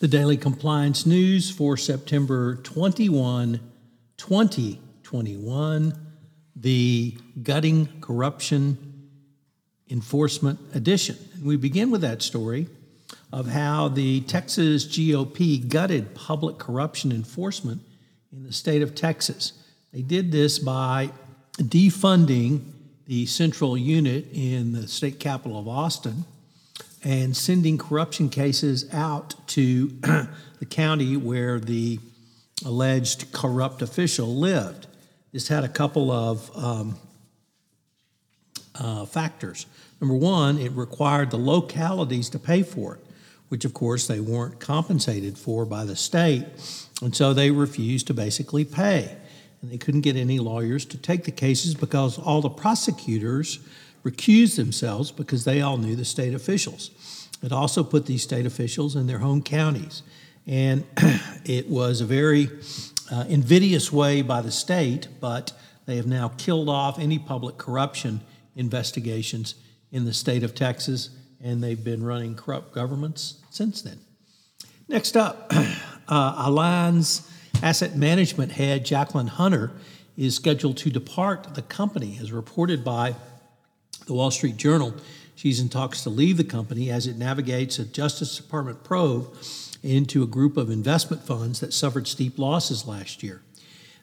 The Daily Compliance News for September 21, 2021, the Gutting Corruption Enforcement Edition. And we begin with that story of how the Texas GOP gutted public corruption enforcement in the state of Texas. They did this by defunding the central unit in the state capital of Austin and sending corruption cases out to the county where the alleged corrupt official lived. This had a couple of um, uh, factors. Number one, it required the localities to pay for it, which of course they weren't compensated for by the state, and so they refused to basically pay. And they couldn't get any lawyers to take the cases because all the prosecutors recused themselves because they all knew the state officials. It also put these state officials in their home counties. And it was a very uh, invidious way by the state, but they have now killed off any public corruption investigations in the state of Texas, and they've been running corrupt governments since then. Next up, uh, Allianz asset management head Jacqueline Hunter is scheduled to depart the company, as reported by the Wall Street Journal. She's in talks to leave the company as it navigates a Justice Department probe into a group of investment funds that suffered steep losses last year.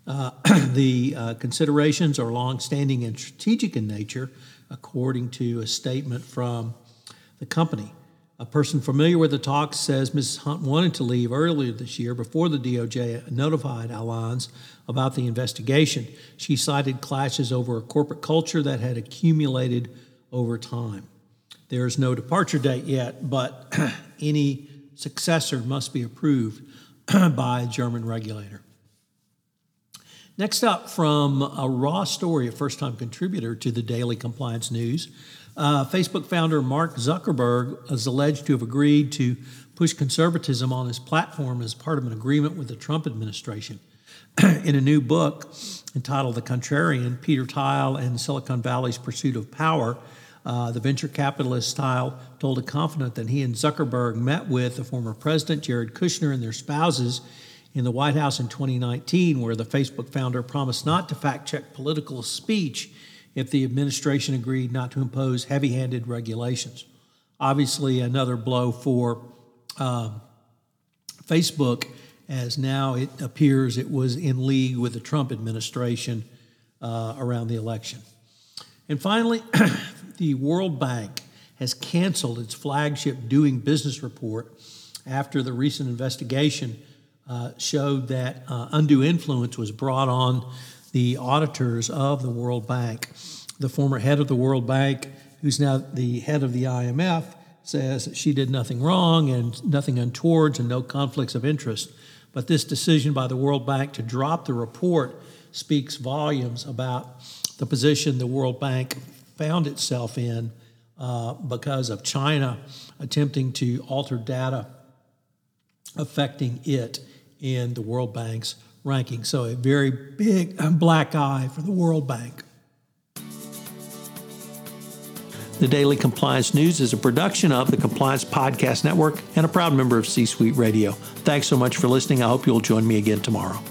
Uh, the uh, considerations are longstanding and strategic in nature, according to a statement from the company. A person familiar with the talks says Mrs. Hunt wanted to leave earlier this year before the DOJ notified Allianz about the investigation. She cited clashes over a corporate culture that had accumulated over time. There's no departure date yet, but any successor must be approved by a German regulator. Next up, from a raw story, a first time contributor to the Daily Compliance News, uh, Facebook founder Mark Zuckerberg is alleged to have agreed to push conservatism on his platform as part of an agreement with the Trump administration. In a new book entitled The Contrarian Peter Thiel and Silicon Valley's Pursuit of Power, uh, the venture capitalist Thiel told a confidant that he and Zuckerberg met with the former president, Jared Kushner, and their spouses in the White House in 2019, where the Facebook founder promised not to fact check political speech if the administration agreed not to impose heavy handed regulations. Obviously, another blow for um, Facebook, as now it appears it was in league with the Trump administration uh, around the election. And finally, the World Bank has canceled its flagship Doing Business report after the recent investigation uh, showed that uh, undue influence was brought on the auditors of the World Bank. The former head of the World Bank, who's now the head of the IMF, says she did nothing wrong and nothing untoward and no conflicts of interest. But this decision by the World Bank to drop the report speaks volumes about the position the World Bank found itself in uh, because of China attempting to alter data affecting it in the World Bank's ranking. So, a very big uh, black eye for the World Bank. The Daily Compliance News is a production of the Compliance Podcast Network and a proud member of C Suite Radio. Thanks so much for listening. I hope you'll join me again tomorrow.